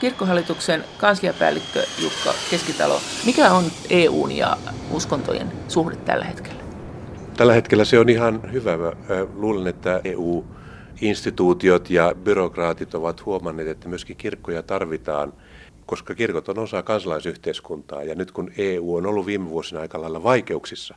kirkkohallituksen kansliapäällikkö Jukka Keskitalo, mikä on EUn ja uskontojen suhde tällä hetkellä? Tällä hetkellä se on ihan hyvä. Mä luulen, että EU-instituutiot ja byrokraatit ovat huomanneet, että myöskin kirkkoja tarvitaan, koska kirkot on osa kansalaisyhteiskuntaa. Ja nyt kun EU on ollut viime vuosina aika lailla vaikeuksissa,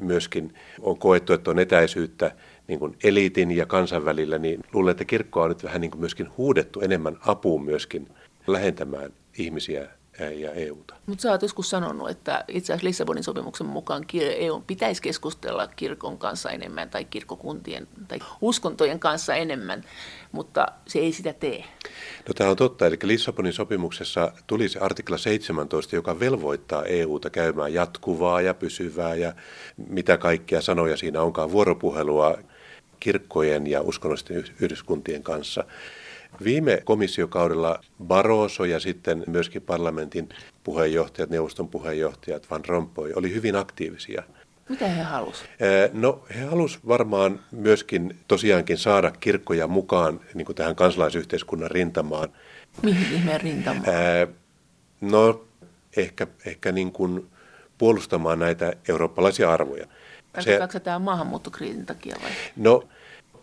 myöskin on koettu, että on etäisyyttä niin kuin eliitin ja kansan välillä, niin luulen, että kirkkoa on nyt vähän niin kuin myöskin huudettu enemmän apuun myöskin lähentämään ihmisiä ja EUta. Mutta sä oot joskus sanonut, että itse asiassa Lissabonin sopimuksen mukaan EU pitäisi keskustella kirkon kanssa enemmän tai kirkkokuntien tai uskontojen kanssa enemmän, mutta se ei sitä tee. No tämä on totta, eli Lissabonin sopimuksessa tuli se artikla 17, joka velvoittaa EUta käymään jatkuvaa ja pysyvää ja mitä kaikkia sanoja siinä onkaan vuoropuhelua kirkkojen ja uskonnollisten yhdyskuntien kanssa. Viime komissiokaudella Barroso ja sitten myöskin parlamentin puheenjohtajat, neuvoston puheenjohtajat Van Rompuy oli hyvin aktiivisia. Mitä he halusivat? No he halusivat varmaan myöskin tosiaankin saada kirkkoja mukaan niin kuin tähän kansalaisyhteiskunnan rintamaan. Mihin ihmeen rintamaan? No ehkä, ehkä niin kuin puolustamaan näitä eurooppalaisia arvoja. Tarkoittaako se tämä maahanmuuttokriisin takia vai? No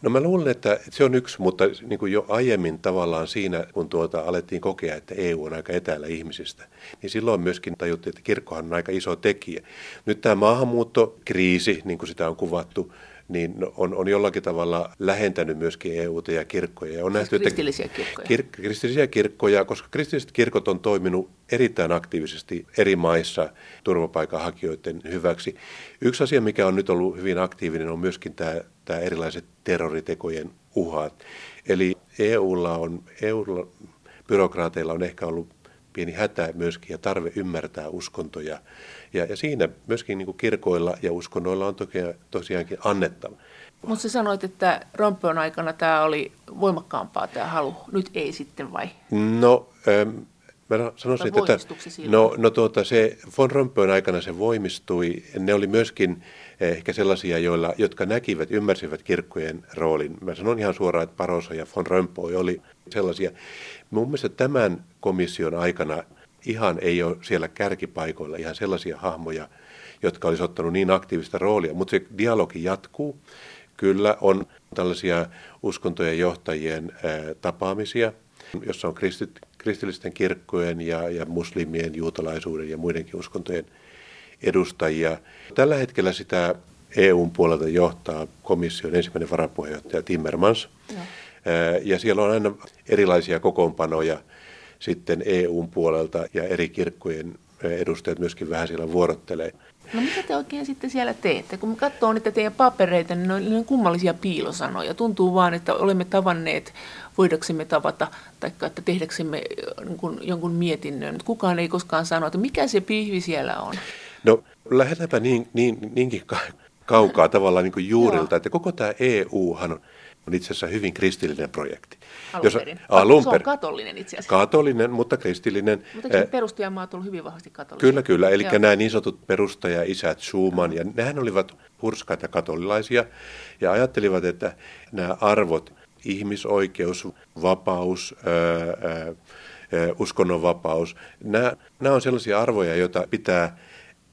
No mä luulen, että se on yksi, mutta niin kuin jo aiemmin tavallaan siinä, kun tuota alettiin kokea, että EU on aika etäällä ihmisistä, niin silloin myöskin tajuttiin, että kirkkohan on aika iso tekijä. Nyt tämä maahanmuuttokriisi, niin kuin sitä on kuvattu, niin on, on jollakin tavalla lähentänyt myöskin EUta ja kirkkoja. Ja on siis nähty, kristillisiä kirkkoja. Kir, kristillisiä kirkkoja, koska kristilliset kirkot on toiminut erittäin aktiivisesti eri maissa turvapaikanhakijoiden hyväksi. Yksi asia, mikä on nyt ollut hyvin aktiivinen, on myöskin tämä, tämä erilaiset terroritekojen uhat. Eli EUlla on, EUlla, byrokraateilla on ehkä ollut pieni hätä myöskin ja tarve ymmärtää uskontoja. Ja, ja siinä myöskin niin kuin kirkoilla ja uskonnoilla on toki, tosiaankin annettava. Mutta sä sanoit, että Rompeon aikana tämä oli voimakkaampaa tämä halu. Nyt ei sitten vai? No, ähm, mä sanoisin, että no, no tuota, se von Rompeon aikana se voimistui. Ne oli myöskin ehkä sellaisia, joilla, jotka näkivät, ymmärsivät kirkkojen roolin. Mä sanon ihan suoraan, että Paroso ja von Rompuy oli sellaisia. Mun mielestä tämän komission aikana ihan ei ole siellä kärkipaikoilla ihan sellaisia hahmoja, jotka olisi ottanut niin aktiivista roolia, mutta se dialogi jatkuu. Kyllä on tällaisia uskontojen johtajien tapaamisia, jossa on kristit, kristillisten kirkkojen ja, ja muslimien, juutalaisuuden ja muidenkin uskontojen edustajia. Tällä hetkellä sitä EUn puolelta johtaa komission ensimmäinen varapuheenjohtaja Timmermans. Ja. Ja siellä on aina erilaisia kokoonpanoja sitten EUn puolelta ja eri kirkkojen edustajat myöskin vähän siellä vuorottelee. No mitä te oikein sitten siellä teette? Kun katsoo niitä teidän papereita, niin ne on, ne on kummallisia piilosanoja. Tuntuu vaan, että olemme tavanneet, voidaksemme tavata, tai että tehdäksemme niin jonkun mietinnön. Kukaan ei koskaan sano, että mikä se pihvi siellä on. No lähdetäänpä niin, niin, niinkin kaukaa tavallaan niin kuin juurilta, että koko tämä EUhan on on itse asiassa hyvin kristillinen projekti. Alun perin. Jos, se on katolinen itse asiassa. Katolinen, mutta kristillinen. Mutta eikö perustajamaat ollut hyvin vahvasti katolisia? Kyllä, kyllä. Eli Joo. nämä niin sanotut perustaja-isät Schumann, ja nehän olivat hurskaita katolilaisia, ja ajattelivat, että nämä arvot, ihmisoikeus, vapaus, ää, ää, uskonnonvapaus, nämä, nämä on sellaisia arvoja, joita pitää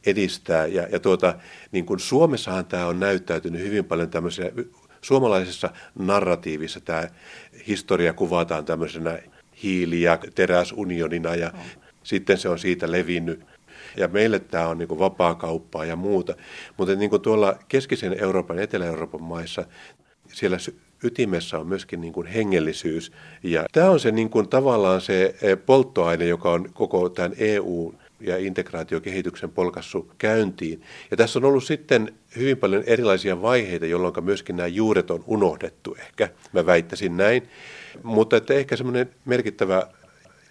edistää. Ja, ja tuota, niin kuin Suomessahan tämä on näyttäytynyt hyvin paljon tämmöisenä suomalaisessa narratiivissa tämä historia kuvataan tämmöisenä hiili- ja teräsunionina ja sitten se on siitä levinnyt. Ja meille tämä on niin vapaakauppaa ja muuta. Mutta niin kuin tuolla keskisen Euroopan, Etelä-Euroopan maissa, siellä ytimessä on myöskin niin kuin hengellisyys. Ja tämä on se niin kuin tavallaan se eh, polttoaine, joka on koko tämän EU ja integraatiokehityksen polkassu käyntiin. Ja tässä on ollut sitten hyvin paljon erilaisia vaiheita, jolloin myöskin nämä juuret on unohdettu ehkä, mä väittäisin näin. Mutta että ehkä semmoinen merkittävä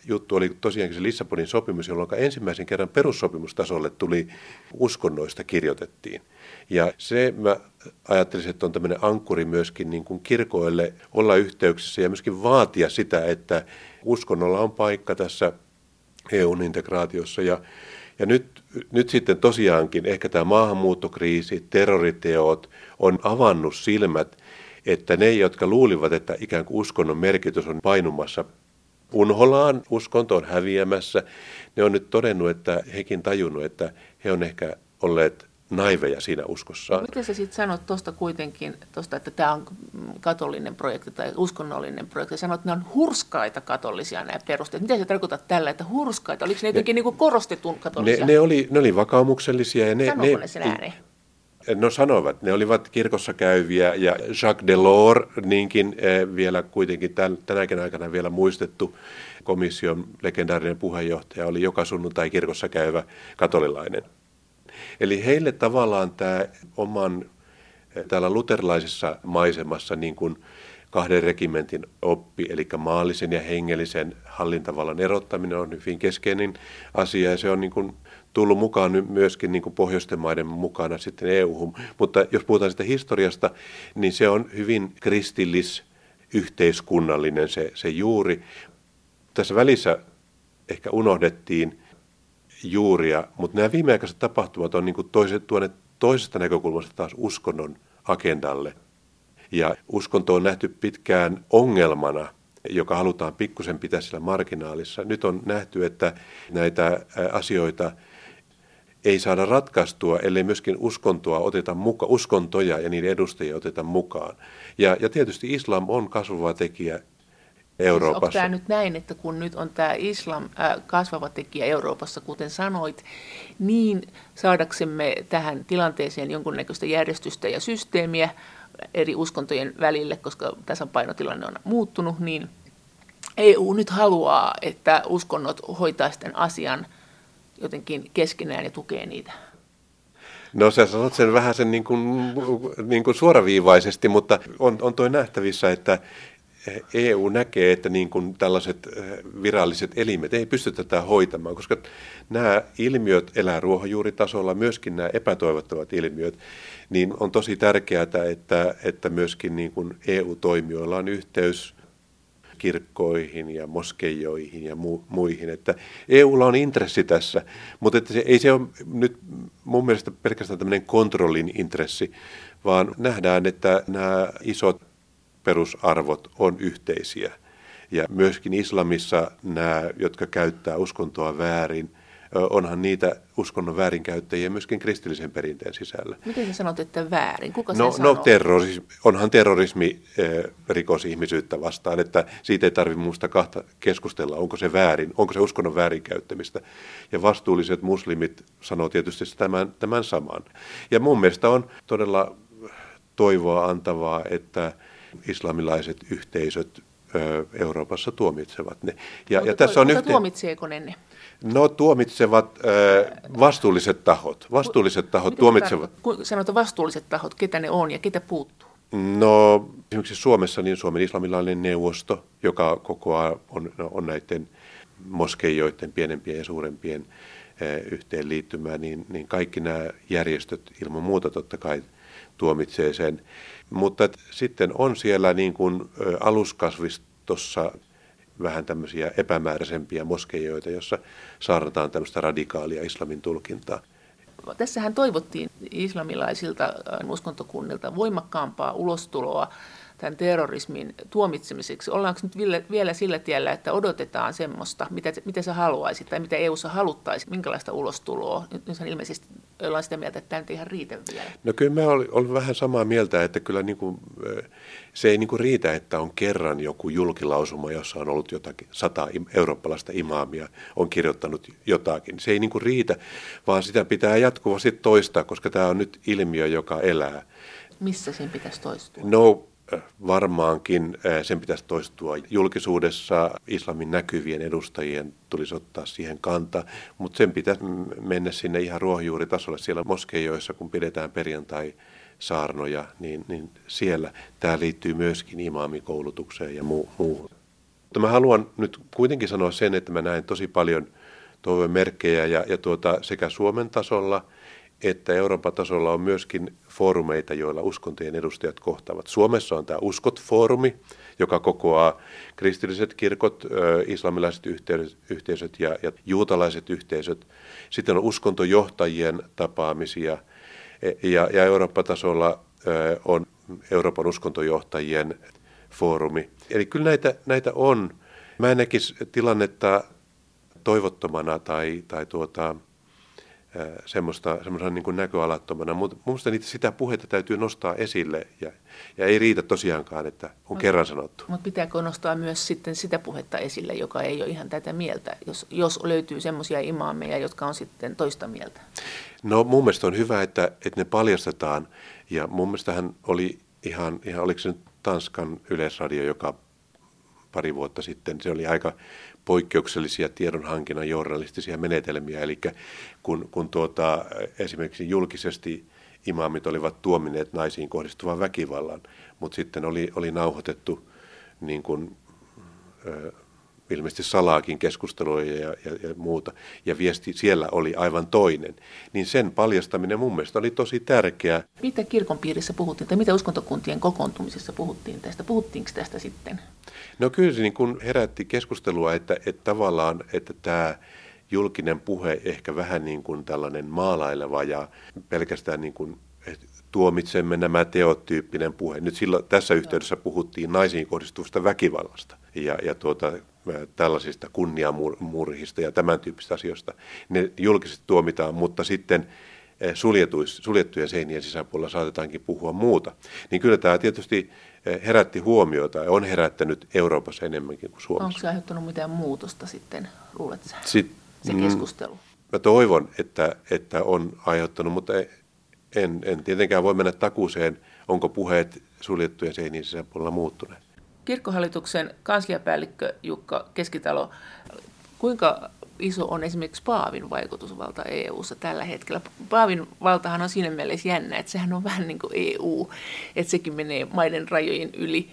juttu oli tosiaankin se Lissabonin sopimus, jolloin ensimmäisen kerran perussopimustasolle tuli uskonnoista kirjoitettiin. Ja se mä ajattelisin, että on tämmöinen ankkuri myöskin niin kuin kirkoille olla yhteyksissä ja myöskin vaatia sitä, että uskonnolla on paikka tässä EUn integraatiossa. Ja, ja nyt, nyt sitten tosiaankin ehkä tämä maahanmuuttokriisi, terroriteot on avannut silmät, että ne, jotka luulivat, että ikään kuin uskonnon merkitys on painumassa unholaan, uskonto on häviämässä. Ne on nyt todennut, että hekin tajunnut, että he on ehkä olleet naiveja siinä uskossaan. Miten sä sitten sanot tuosta kuitenkin, tosta, että tämä on katolinen projekti tai uskonnollinen projekti, sanot, että ne on hurskaita katolisia nämä perusteet. Mitä se tarkoittaa tällä, että hurskaita? Oliko ne jotenkin niin korostetun katolisia? Ne, ne, oli, ne oli vakaumuksellisia. Ja ne, Sanoiko ne, ne sen ääneen? No sanoivat, ne olivat kirkossa käyviä ja Jacques Delors, niinkin eh, vielä kuitenkin tänäkin aikana vielä muistettu komission legendaarinen puheenjohtaja, oli joka sunnuntai kirkossa käyvä katolilainen. Eli heille tavallaan tämä oman eh, täällä luterilaisessa maisemassa niin kuin kahden regimentin oppi, eli maallisen ja hengellisen hallintavallan erottaminen on hyvin keskeinen asia ja se on niin kuin tullut mukaan nyt myöskin niin kuin pohjoisten maiden mukana sitten EU-hun. Mutta jos puhutaan sitä historiasta, niin se on hyvin kristillis yhteiskunnallinen se, se juuri. Tässä välissä ehkä unohdettiin juuria, mutta nämä viimeaikaiset tapahtumat on niin kuin toiset, tuoneet toisesta näkökulmasta taas uskonnon agendalle. Ja uskonto on nähty pitkään ongelmana, joka halutaan pikkusen pitää sillä marginaalissa. Nyt on nähty, että näitä asioita ei saada ratkaistua, ellei myöskin uskontoa oteta mukaan, uskontoja ja niiden edustajia oteta mukaan. Ja, ja tietysti islam on kasvava tekijä Euroopassa. Siis onko tämä nyt näin, että kun nyt on tämä islam äh, kasvava tekijä Euroopassa, kuten sanoit, niin saadaksemme tähän tilanteeseen jonkunnäköistä järjestystä ja systeemiä eri uskontojen välille, koska tässä painotilanne on muuttunut, niin EU nyt haluaa, että uskonnot hoitaisivat tämän asian jotenkin keskenään ja tukee niitä. No sä sanot sen vähän sen niin kuin, niin kuin suoraviivaisesti, mutta on, on toi nähtävissä, että EU näkee, että niin kuin tällaiset eh, viralliset elimet ei pysty tätä hoitamaan, koska nämä ilmiöt elää ruohonjuuritasolla, myöskin nämä epätoivottavat ilmiöt, niin on tosi tärkeää, että, että myöskin niin kuin EU-toimijoilla on yhteys kirkkoihin ja moskeijoihin ja mu- muihin. Että EUlla on intressi tässä, mutta että se, ei se ole nyt mun mielestä pelkästään tämmöinen kontrollin intressi, vaan nähdään, että nämä isot perusarvot on yhteisiä. Ja myöskin islamissa nämä, jotka käyttää uskontoa väärin, onhan niitä uskonnon väärinkäyttäjiä myöskin kristillisen perinteen sisällä. Miten sä sanot, että väärin? Kuka no, sen no terrorismi, onhan terrorismi rikos ihmisyyttä vastaan, että siitä ei tarvitse muusta kahta keskustella, onko se väärin, onko se uskonnon väärinkäyttämistä. Ja vastuulliset muslimit sanoo tietysti tämän, tämän saman. Ja mun mielestä on todella toivoa antavaa, että islamilaiset yhteisöt Euroopassa tuomitsevat ne. Ja, mutta, ja tässä on mutta tuomitseeko ne ne? No tuomitsevat äh, vastuulliset tahot. Vastuulliset tahot Mitä tuomitsevat. Kun sanotaan vastuulliset tahot, ketä ne on ja ketä puuttuu? No esimerkiksi Suomessa niin Suomen islamilainen neuvosto, joka kokoaa on, on näiden moskeijoiden pienempien ja suurempien yhteenliittymää, niin, niin kaikki nämä järjestöt ilman muuta totta kai tuomitsee sen. Mutta sitten on siellä niin kuin aluskasvistossa vähän tämmöisiä epämääräisempiä moskeijoita, jossa saarnataan tämmöistä radikaalia islamin tulkintaa. Tässähän toivottiin islamilaisilta uskontokunnilta voimakkaampaa ulostuloa tämän terrorismin tuomitsemiseksi? Ollaanko nyt vielä sillä tiellä, että odotetaan semmoista, mitä, mitä sä haluaisit tai mitä EU-ssa haluttaisi, minkälaista ulostuloa? Nyt, nyt ollaan sitä mieltä, että tämä nyt ihan riitä vielä. No kyllä mä olen vähän samaa mieltä, että kyllä niin kuin, se ei niin kuin riitä, että on kerran joku julkilausuma, jossa on ollut jotakin, sata eurooppalaista imaamia, on kirjoittanut jotakin. Se ei niin kuin riitä, vaan sitä pitää jatkuvasti toistaa, koska tämä on nyt ilmiö, joka elää. Missä sen pitäisi toistua? No varmaankin sen pitäisi toistua julkisuudessa. Islamin näkyvien edustajien tulisi ottaa siihen kanta, mutta sen pitäisi mennä sinne ihan ruohonjuuritasolle siellä moskeijoissa, kun pidetään perjantai saarnoja, niin, niin siellä tämä liittyy myöskin imaamikoulutukseen ja muu, muuhun. Mutta mä haluan nyt kuitenkin sanoa sen, että mä näen tosi paljon toivemerkkejä ja, ja tuota, sekä Suomen tasolla – että Euroopan tasolla on myöskin foorumeita, joilla uskontojen edustajat kohtaavat. Suomessa on tämä Uskot-foorumi, joka kokoaa kristilliset kirkot, islamilaiset yhteisöt ja, ja juutalaiset yhteisöt. Sitten on uskontojohtajien tapaamisia e, ja, ja Eurooppa-tasolla on Euroopan uskontojohtajien foorumi. Eli kyllä näitä, näitä on. Mä en näkisi tilannetta toivottomana tai, tai tuota, semmoista, semmoista niin kuin näköalattomana, mutta minusta niitä, sitä puhetta täytyy nostaa esille ja, ja ei riitä tosiaankaan, että on mut, kerran sanottu. Mutta pitääkö nostaa myös sitten sitä puhetta esille, joka ei ole ihan tätä mieltä, jos, jos löytyy semmoisia imaameja, jotka on sitten toista mieltä? No mun mielestä on hyvä, että, että ne paljastetaan ja mun mielestä hän oli ihan, ihan oliko se nyt Tanskan yleisradio, joka pari vuotta sitten, se oli aika poikkeuksellisia tiedonhankinnan journalistisia menetelmiä. Eli kun, kun tuota, esimerkiksi julkisesti imaamit olivat tuomineet naisiin kohdistuvan väkivallan, mutta sitten oli, oli nauhoitettu niin kuin, ö, ilmeisesti salaakin keskusteluja ja, ja, ja muuta, ja viesti siellä oli aivan toinen, niin sen paljastaminen mun mielestä oli tosi tärkeää. Mitä kirkon piirissä puhuttiin, tai mitä uskontokuntien kokoontumisessa puhuttiin tästä? Puhuttiinko tästä sitten? No kyllä se niin kuin herätti keskustelua, että, että tavallaan, että tämä julkinen puhe ehkä vähän niin kuin tällainen maalaileva ja pelkästään niin kuin tuomitsemme nämä teot tyyppinen puhe. Nyt silloin, tässä yhteydessä puhuttiin naisiin kohdistuvasta väkivallasta ja, ja tuota, tällaisista kunniamurhista ja tämän tyyppisistä asioista. Ne julkisesti tuomitaan, mutta sitten suljettujen seinien sisäpuolella saatetaankin puhua muuta. Niin kyllä tämä tietysti herätti huomiota ja on herättänyt Euroopassa enemmänkin kuin Suomessa. Onko se aiheuttanut mitään muutosta sitten, luulet sä, Sit, se mm, keskustelu? Mä toivon, että, että on aiheuttanut, mutta en, en tietenkään voi mennä takuuseen, onko puheet suljettujen seinien sisäpuolella muuttuneet. Kirkkohallituksen kansliapäällikkö Jukka Keskitalo, kuinka iso on esimerkiksi Paavin vaikutusvalta EU-ssa tällä hetkellä. Paavin valtahan on siinä mielessä jännä, että sehän on vähän niin kuin EU, että sekin menee maiden rajojen yli.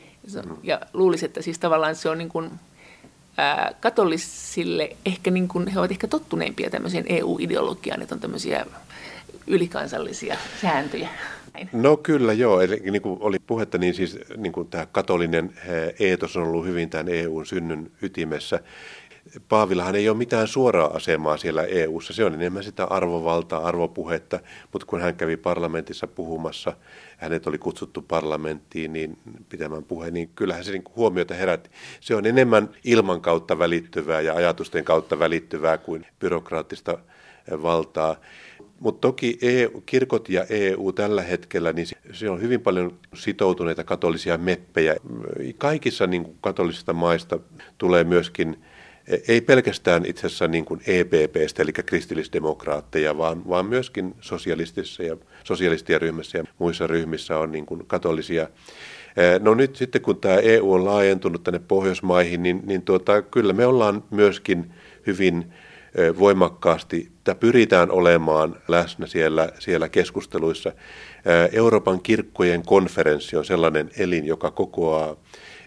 Ja luulisi, että siis tavallaan se on niin kuin, ää, katolisille ehkä niin kuin, he ovat ehkä tottuneimpia tämmöiseen EU-ideologiaan, että on tämmöisiä ylikansallisia sääntöjä. No kyllä joo, eli niin kuin oli puhetta, niin siis niin kuin tämä katolinen eetos on ollut hyvin tämän EUn synnyn ytimessä. Paavillahan ei ole mitään suoraa asemaa siellä EU:ssa. Se on enemmän sitä arvovaltaa, arvopuhetta, mutta kun hän kävi parlamentissa puhumassa, hänet oli kutsuttu parlamenttiin niin pitämään puheen, niin kyllähän se niin huomiota herätti. Se on enemmän ilman kautta välittyvää ja ajatusten kautta välittyvää kuin byrokraattista valtaa. Mutta toki EU, kirkot ja EU tällä hetkellä, niin se on hyvin paljon sitoutuneita katolisia meppejä. Kaikissa niin kuin katolisista maista tulee myöskin ei pelkästään itse asiassa niin kuin EPPstä, eli kristillisdemokraatteja, vaan, vaan myöskin sosialistisessa ja sosialistien ryhmässä ja muissa ryhmissä on niin kuin katolisia. No nyt sitten kun tämä EU on laajentunut tänne Pohjoismaihin, niin, niin tuota, kyllä me ollaan myöskin hyvin voimakkaasti, että pyritään olemaan läsnä siellä, siellä keskusteluissa. Euroopan kirkkojen konferenssi on sellainen elin, joka kokoaa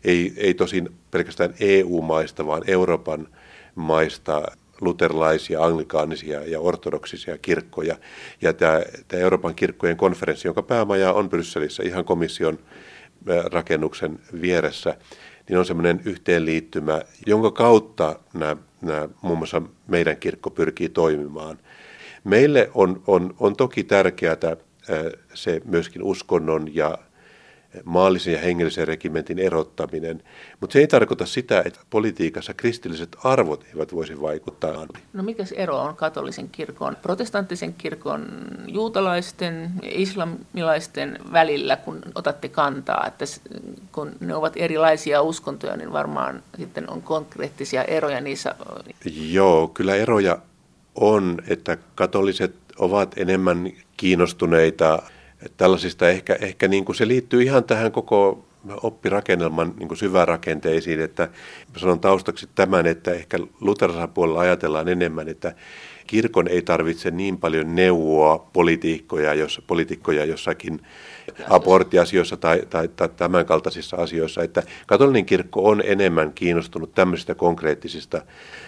ei, ei tosin pelkästään EU-maista, vaan Euroopan maista luterilaisia, anglikaanisia ja ortodoksisia kirkkoja. Ja tämä, tämä Euroopan kirkkojen konferenssi, jonka päämaja on Brysselissä ihan komission rakennuksen vieressä, niin on semmoinen yhteenliittymä, jonka kautta nämä, nämä, muun muassa meidän kirkko pyrkii toimimaan. Meille on, on, on toki tärkeää se myöskin uskonnon ja maallisen ja hengellisen regimentin erottaminen. Mutta se ei tarkoita sitä, että politiikassa kristilliset arvot eivät voisi vaikuttaa. No mikä se ero on katolisen kirkon, protestanttisen kirkon, juutalaisten islamilaisten välillä, kun otatte kantaa? Että kun ne ovat erilaisia uskontoja, niin varmaan sitten on konkreettisia eroja niissä. Joo, kyllä eroja on, että katoliset ovat enemmän kiinnostuneita tällaisista ehkä, ehkä niin kuin se liittyy ihan tähän koko oppirakennelman niin kuin syvärakenteisiin, että sanon taustaksi tämän, että ehkä luterilaisella puolella ajatellaan enemmän, että kirkon ei tarvitse niin paljon neuvoa politiikkoja, jos, poliitikkoja jossakin aborttiasioissa tai, tai, tai tämän kaltaisissa asioissa, että katolinen kirkko on enemmän kiinnostunut tämmöisistä konkreettisista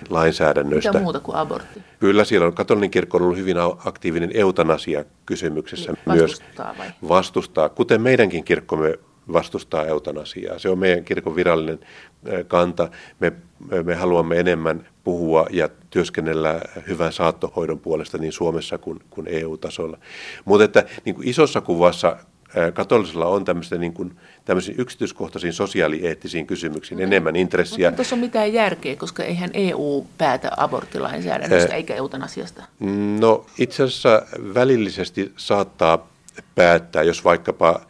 lainsäädännöistä. Mitä muuta kuin abortti? Kyllä, siellä on katolinen kirkko on ollut hyvin aktiivinen eutanasia kysymyksessä niin, vastustaa myös. Vai? Vastustaa, kuten meidänkin kirkkomme vastustaa eutanasiaa. Se on meidän kirkon virallinen kanta. Me, me haluamme enemmän puhua ja työskennellä hyvän saattohoidon puolesta niin Suomessa kuin, kuin EU-tasolla. Mutta että niin kuin isossa kuvassa katolisella on tämmöistä niin kuin, tämmöisiin yksityiskohtaisiin sosiaalieettisiin kysymyksiin mutta, enemmän intressiä. Mutta tuossa on mitään järkeä, koska eihän EU päätä aborttilainsäädännöstä äh, eikä eutanasiasta. No itse asiassa välillisesti saattaa päättää, jos vaikkapa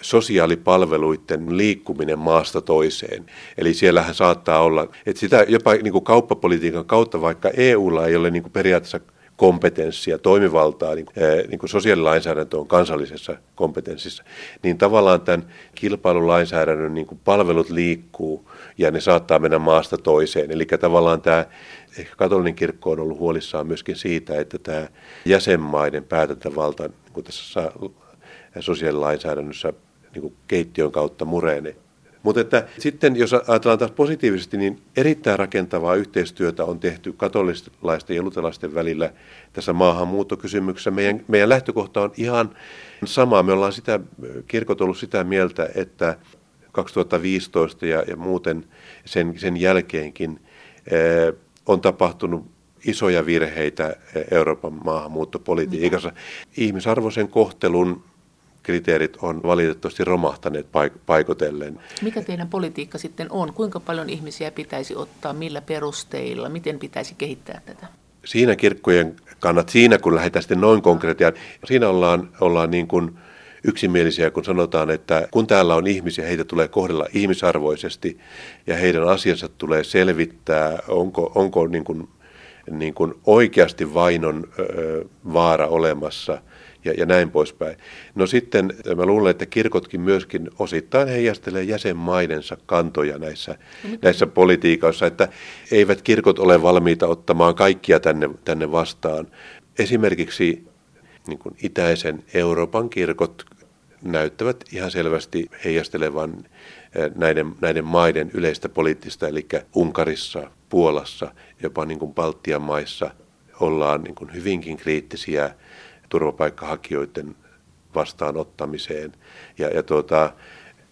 sosiaalipalveluiden liikkuminen maasta toiseen. Eli siellähän saattaa olla, että sitä jopa niin kuin kauppapolitiikan kautta, vaikka EUlla ei ole niin kuin periaatteessa kompetenssia, toimivaltaa, niin, niin kuin sosiaalilainsäädäntö on kansallisessa kompetenssissa, niin tavallaan tämän kilpailulainsäädännön niin kuin palvelut liikkuu ja ne saattaa mennä maasta toiseen. Eli tavallaan tämä ehkä katolinen kirkko on ollut huolissaan myöskin siitä, että tämä jäsenmaiden päätäntävalta niin kuin tässä sosiaalilainsäädännössä niin kuin keittiön kautta murenee. Mutta että sitten jos ajatellaan taas positiivisesti, niin erittäin rakentavaa yhteistyötä on tehty katolilaisten ja luterilaisten välillä tässä maahanmuuttokysymyksessä. Meidän, meidän lähtökohta on ihan sama. Me ollaan sitä, kirkot ollut sitä mieltä, että 2015 ja, ja muuten sen, sen jälkeenkin eh, on tapahtunut isoja virheitä Euroopan maahanmuuttopolitiikassa. Ihmisarvoisen kohtelun kriteerit on valitettavasti romahtaneet paik- paikotellen. Mikä teidän politiikka sitten on? Kuinka paljon ihmisiä pitäisi ottaa, millä perusteilla, miten pitäisi kehittää tätä? Siinä kirkkojen kannat, siinä kun lähdetään sitten noin konkreettia, siinä ollaan, ollaan niin kuin yksimielisiä, kun sanotaan, että kun täällä on ihmisiä, heitä tulee kohdella ihmisarvoisesti ja heidän asiansa tulee selvittää, onko, onko niin kuin, niin kuin oikeasti vainon ö, vaara olemassa – ja, ja näin poispäin. No sitten mä luulen, että kirkotkin myöskin osittain heijastelee jäsenmaidensa kantoja näissä, no, näissä politiikoissa, että eivät kirkot ole valmiita ottamaan kaikkia tänne, tänne vastaan. Esimerkiksi niin kuin itäisen Euroopan kirkot näyttävät ihan selvästi heijastelevan eh, näiden, näiden maiden yleistä poliittista, eli Unkarissa, Puolassa, jopa niin kuin Baltian maissa ollaan niin kuin hyvinkin kriittisiä turvapaikkahakijoiden vastaanottamiseen. Ja, ja tuota,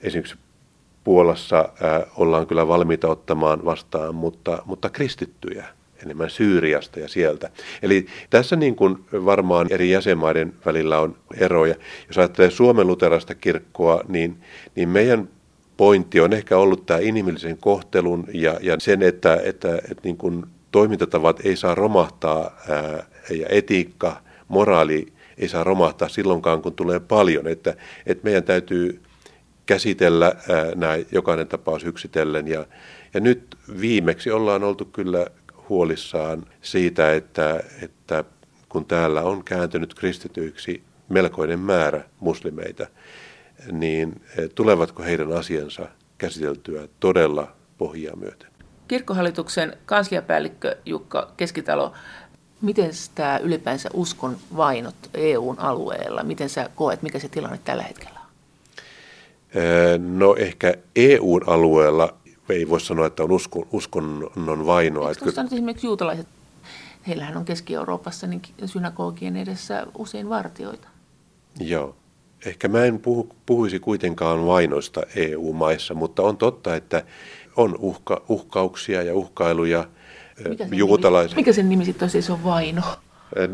esimerkiksi Puolassa ää, ollaan kyllä valmiita ottamaan vastaan, mutta, mutta kristittyjä enemmän Syyriasta ja sieltä. Eli tässä niin kuin varmaan eri jäsenmaiden välillä on eroja. Jos ajattelee Suomen luterasta kirkkoa, niin, niin meidän pointti on ehkä ollut tämä inhimillisen kohtelun ja, ja sen, että, että, että niin kuin toimintatavat ei saa romahtaa ää, ja etiikka moraali ei saa romahtaa silloinkaan, kun tulee paljon. Että, että meidän täytyy käsitellä nämä jokainen tapaus yksitellen. Ja, ja nyt viimeksi ollaan oltu kyllä huolissaan siitä, että, että kun täällä on kääntynyt kristityiksi melkoinen määrä muslimeita, niin tulevatko heidän asiansa käsiteltyä todella pohjaa myöten? Kirkkohallituksen kansliapäällikkö Jukka Keskitalo Miten tämä ylipäänsä uskon vainot EUn alueella, miten sä koet, mikä se tilanne tällä hetkellä on? No ehkä EUn alueella ei voi sanoa, että on uskon, uskonnon vainoa. Eikö tuossa nyt esimerkiksi juutalaiset, heillähän on Keski-Euroopassa niin synagogien edessä usein vartioita. Joo. Ehkä mä en puhu, puhuisi kuitenkaan vainoista EU-maissa, mutta on totta, että on uhka, uhkauksia ja uhkailuja – mikä juutalaisen. Nimi, mikä sen nimi sitten siis on vaino?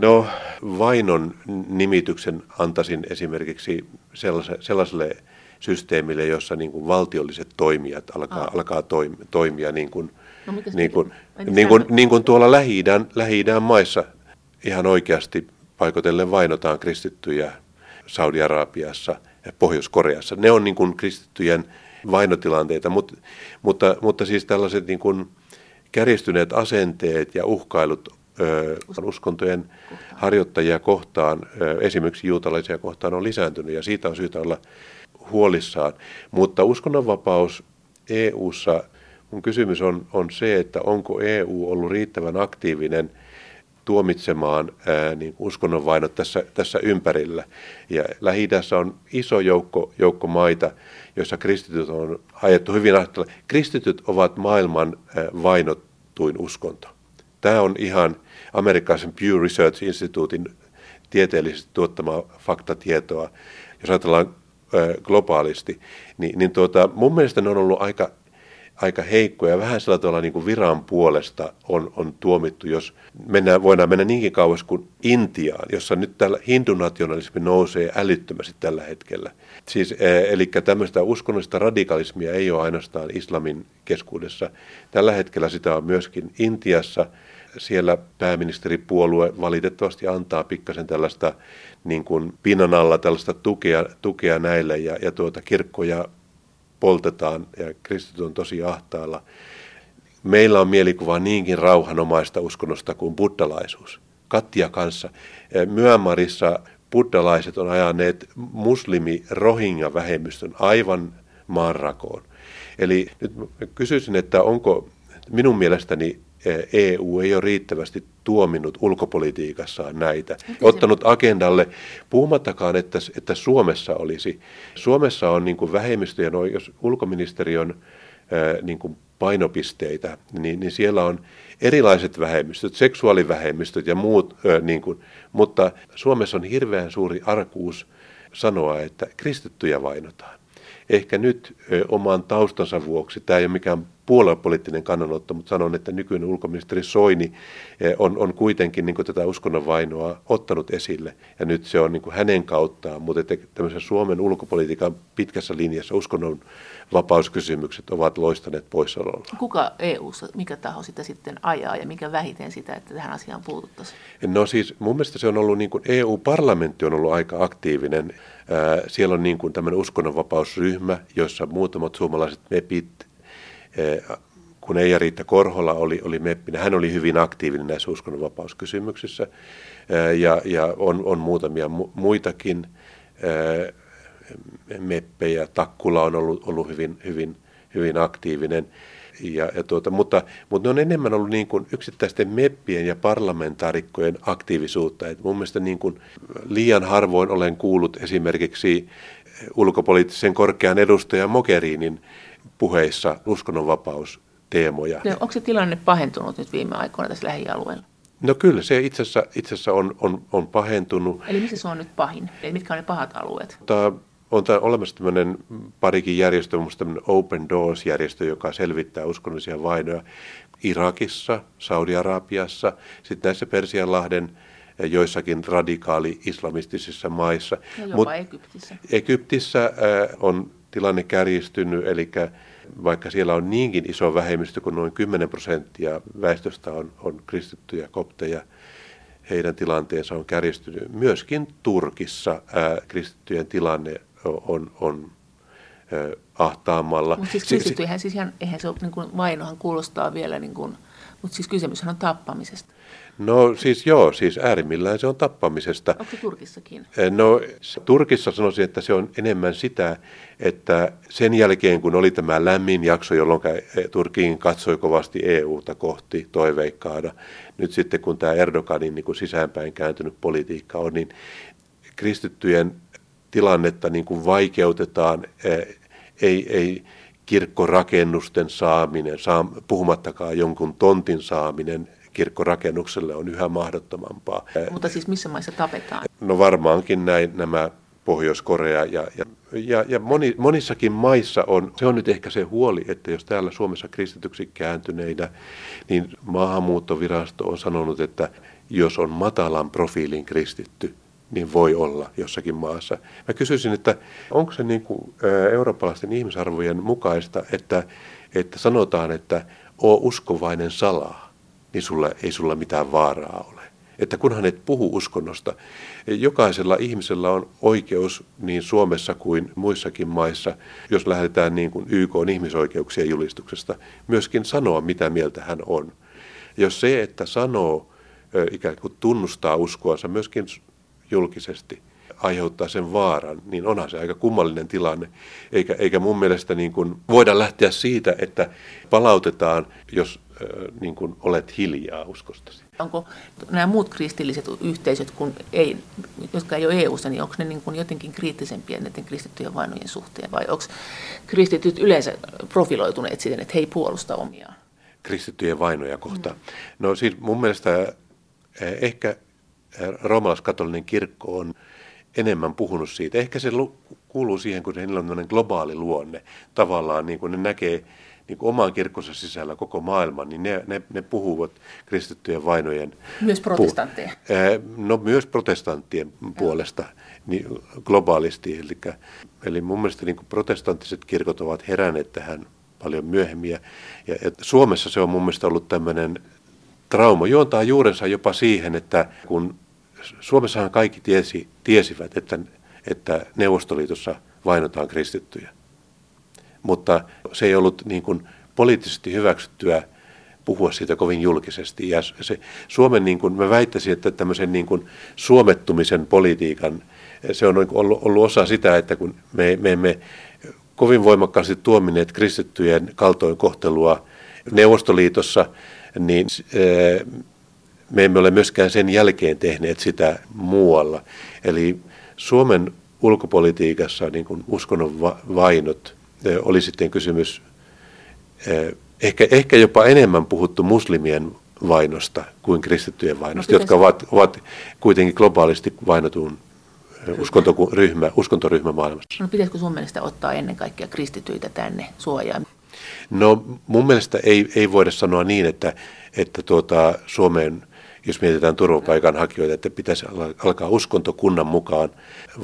No vainon nimityksen antaisin esimerkiksi sellaiselle, systeemille, jossa niin kuin valtiolliset toimijat alkaa, ah. alkaa toimia niin kuin, no, niin kuin, niin kuin, niin kuin tuolla Lähi-idän, Lähi-idän maissa ihan oikeasti paikotellen vainotaan kristittyjä Saudi-Arabiassa ja Pohjois-Koreassa. Ne on niin kuin kristittyjen vainotilanteita, mutta, mutta, mutta siis tällaiset niin kuin, kärjistyneet asenteet ja uhkailut ö, uskontojen harjoittajia kohtaan, ö, esimerkiksi juutalaisia kohtaan, on lisääntynyt ja siitä on syytä olla huolissaan. Mutta uskonnonvapaus EU:ssa, mun kysymys on, on se, että onko EU ollut riittävän aktiivinen tuomitsemaan ää, niin uskonnonvainot tässä, tässä ympärillä. Ja lähi on iso joukko, joukko maita, joissa kristityt on ajettu hyvin ajattella. Kristityt ovat maailman vainottuin uskonto. Tämä on ihan amerikkalaisen Pew Research Instituutin tieteellisesti tuottamaa faktatietoa. Jos ajatellaan globaalisti, niin, niin tuota, mun mielestä ne on ollut aika aika heikkoja ja vähän sillä tavalla niin kuin viran puolesta on, on tuomittu, jos mennään, voidaan mennä niinkin kauas kuin Intiaan, jossa nyt tällä hindunationalismi nousee älyttömästi tällä hetkellä. Siis, e, eli tämmöistä uskonnollista radikalismia ei ole ainoastaan islamin keskuudessa. Tällä hetkellä sitä on myöskin Intiassa. Siellä pääministeripuolue valitettavasti antaa pikkasen tällaista niin kuin pinnan alla tällaista tukea, tukea näille ja, ja tuota, kirkkoja poltetaan ja kristityt on tosi ahtaalla. Meillä on mielikuva niinkin rauhanomaista uskonnosta kuin buddalaisuus. Kattia kanssa. Myanmarissa buddalaiset on ajaneet muslimi rohingya vähemmistön aivan maanrakoon. Eli nyt kysyisin, että onko minun mielestäni EU ei ole riittävästi tuominut ulkopolitiikassaan näitä, ottanut agendalle, puhumattakaan, että, että Suomessa olisi. Suomessa on niin kuin vähemmistöjen, jos ulkoministeriön niin kuin painopisteitä, niin, niin siellä on erilaiset vähemmistöt, seksuaalivähemmistöt ja muut, niin kuin, mutta Suomessa on hirveän suuri arkuus sanoa, että kristittyjä vainotaan. Ehkä nyt oman taustansa vuoksi, tämä ei ole mikään puoluepoliittinen kannanotto, mutta sanon, että nykyinen ulkoministeri Soini eh, on, on kuitenkin niin tätä uskonnonvainoa ottanut esille. Ja nyt se on niin hänen kauttaan, mutta että tämmöisen Suomen ulkopolitiikan pitkässä linjassa uskonnon vapauskysymykset ovat loistaneet poissaololla. Kuka eu mikä taho sitä sitten ajaa ja mikä vähiten sitä, että tähän asiaan puututtaisiin? No siis mun mielestä se on ollut niin kuin EU-parlamentti on ollut aika aktiivinen. Siellä on niin kuin tämmöinen uskonnonvapausryhmä, jossa muutamat suomalaiset MEPit kun Eija Riitta Korhola oli, oli meppinä, hän oli hyvin aktiivinen näissä uskonnonvapauskysymyksissä eh, ja, ja on, on muutamia muitakin eh, meppejä. Takkula on ollut, ollut hyvin, hyvin, hyvin aktiivinen. Ja, ja tuota, mutta, mutta ne on enemmän ollut niin kuin yksittäisten meppien ja parlamentaarikkojen aktiivisuutta. Et mun mielestä niin kuin liian harvoin olen kuullut esimerkiksi ulkopoliittisen korkean edustajan Mogherinin puheissa uskonnonvapausteemoja. No, onko se tilanne pahentunut nyt viime aikoina tässä lähialueella? No kyllä, se itse asiassa, itse asiassa on, on, on pahentunut. Eli missä se on nyt pahin? Eli mitkä on ne pahat alueet? Tämä on tämä olemassa tämmöinen parikin järjestö, muun tämmöinen Open Doors-järjestö, joka selvittää uskonnollisia vainoja Irakissa, Saudi-Arabiassa, sitten näissä Persianlahden joissakin radikaali-islamistisissa maissa. Ja jopa Mut Egyptissä. Egyptissä äh, on tilanne kärjistynyt, eli vaikka siellä on niinkin iso vähemmistö kuin noin 10 prosenttia väestöstä on, on kristittyjä kopteja, heidän tilanteensa on kärjistynyt. Myöskin Turkissa ää, kristittyjen tilanne on, on ää, ahtaamalla. Mutta siis kristittyjähän siis ihan, eihän se ole, niin kuin, vainohan kuulostaa vielä, niin kuin, mutta siis kysymyshän on tappamisesta. No siis joo, siis äärimmillään se on tappamisesta. Onko Turkissakin? Eh, no Turkissa sanoisin, että se on enemmän sitä, että sen jälkeen kun oli tämä lämmin jakso, jolloin eh, Turkiin katsoi kovasti EUta kohti toiveikkaana, nyt sitten kun tämä Erdoganin niin kuin sisäänpäin kääntynyt politiikka on, niin kristittyjen tilannetta niin kuin vaikeutetaan, eh, ei, ei kirkkorakennusten saaminen, puhumattakaan jonkun tontin saaminen kirkkorakennukselle on yhä mahdottomampaa. Mutta siis missä maissa tapetaan? No varmaankin näin nämä Pohjois-Korea ja, ja, ja, ja moni, monissakin maissa on, se on nyt ehkä se huoli, että jos täällä Suomessa kristityksi kääntyneinä, niin maahanmuuttovirasto on sanonut, että jos on matalan profiilin kristitty, niin voi olla jossakin maassa. Mä kysyisin, että onko se niin kuin eurooppalaisten ihmisarvojen mukaista, että, että sanotaan, että oo uskovainen salaa niin sulla, ei sulla mitään vaaraa ole. Että kunhan et puhu uskonnosta, jokaisella ihmisellä on oikeus niin Suomessa kuin muissakin maissa, jos lähdetään niin kuin YK on ihmisoikeuksien julistuksesta, myöskin sanoa, mitä mieltä hän on. Jos se, että sanoo, ikään kuin tunnustaa uskoansa myöskin julkisesti, aiheuttaa sen vaaran, niin onhan se aika kummallinen tilanne. Eikä, eikä mun mielestä niin kuin voida lähteä siitä, että palautetaan, jos niin kuin olet hiljaa uskostasi. Onko nämä muut kristilliset yhteisöt, kun ei, jotka ei ole EU-ssa, niin onko ne niin kuin jotenkin kriittisempiä näiden kristittyjen vainojen suhteen? Vai onko kristityt yleensä profiloituneet siten, että he ei puolusta omiaan? Kristittyjen vainoja kohtaan. Mm. No siis mun mielestä ehkä roomalaiskatolinen kirkko on enemmän puhunut siitä. Ehkä se kuuluu siihen, kun heillä on globaali luonne. Tavallaan niin kuin ne näkee niin kuin oman kirkkonsa sisällä koko maailman, niin ne, ne, ne puhuvat kristittyjen vainojen... Myös protestantteja? Pu- no myös protestanttien puolesta niin globaalisti. Eli, eli mun mielestä niin kuin protestanttiset kirkot ovat heränneet tähän paljon myöhemmin. Ja, ja, ja Suomessa se on mun mielestä ollut tämmöinen trauma. Juontaa juurensa jopa siihen, että kun Suomessahan kaikki tiesi, tiesivät, että, että Neuvostoliitossa vainotaan kristittyjä. Mutta se ei ollut niin kuin poliittisesti hyväksyttyä puhua siitä kovin julkisesti. Ja se, Suomen, niin kuin, mä väittäisin, että tämmöisen niin kuin suomettumisen politiikan, se on ollut, ollut osa sitä, että kun me, me emme kovin voimakkaasti tuomineet kristittyjen kaltoinkohtelua Neuvostoliitossa, niin eh, me emme ole myöskään sen jälkeen tehneet sitä muualla. Eli Suomen ulkopolitiikassa niin kuin uskonnon vainot, eh, oli sitten kysymys eh, ehkä, ehkä jopa enemmän puhuttu muslimien vainosta kuin kristittyjen vainosta, no, jotka ovat, ovat kuitenkin globaalisti vainotun uskontoryhmä, uskontoryhmä maailmassa. No pitäisikö sun mielestä ottaa ennen kaikkea kristityitä tänne suojaan? No mun mielestä ei, ei voida sanoa niin, että, että tuota, Suomeen, jos mietitään turvapaikanhakijoita, että pitäisi alkaa uskontokunnan mukaan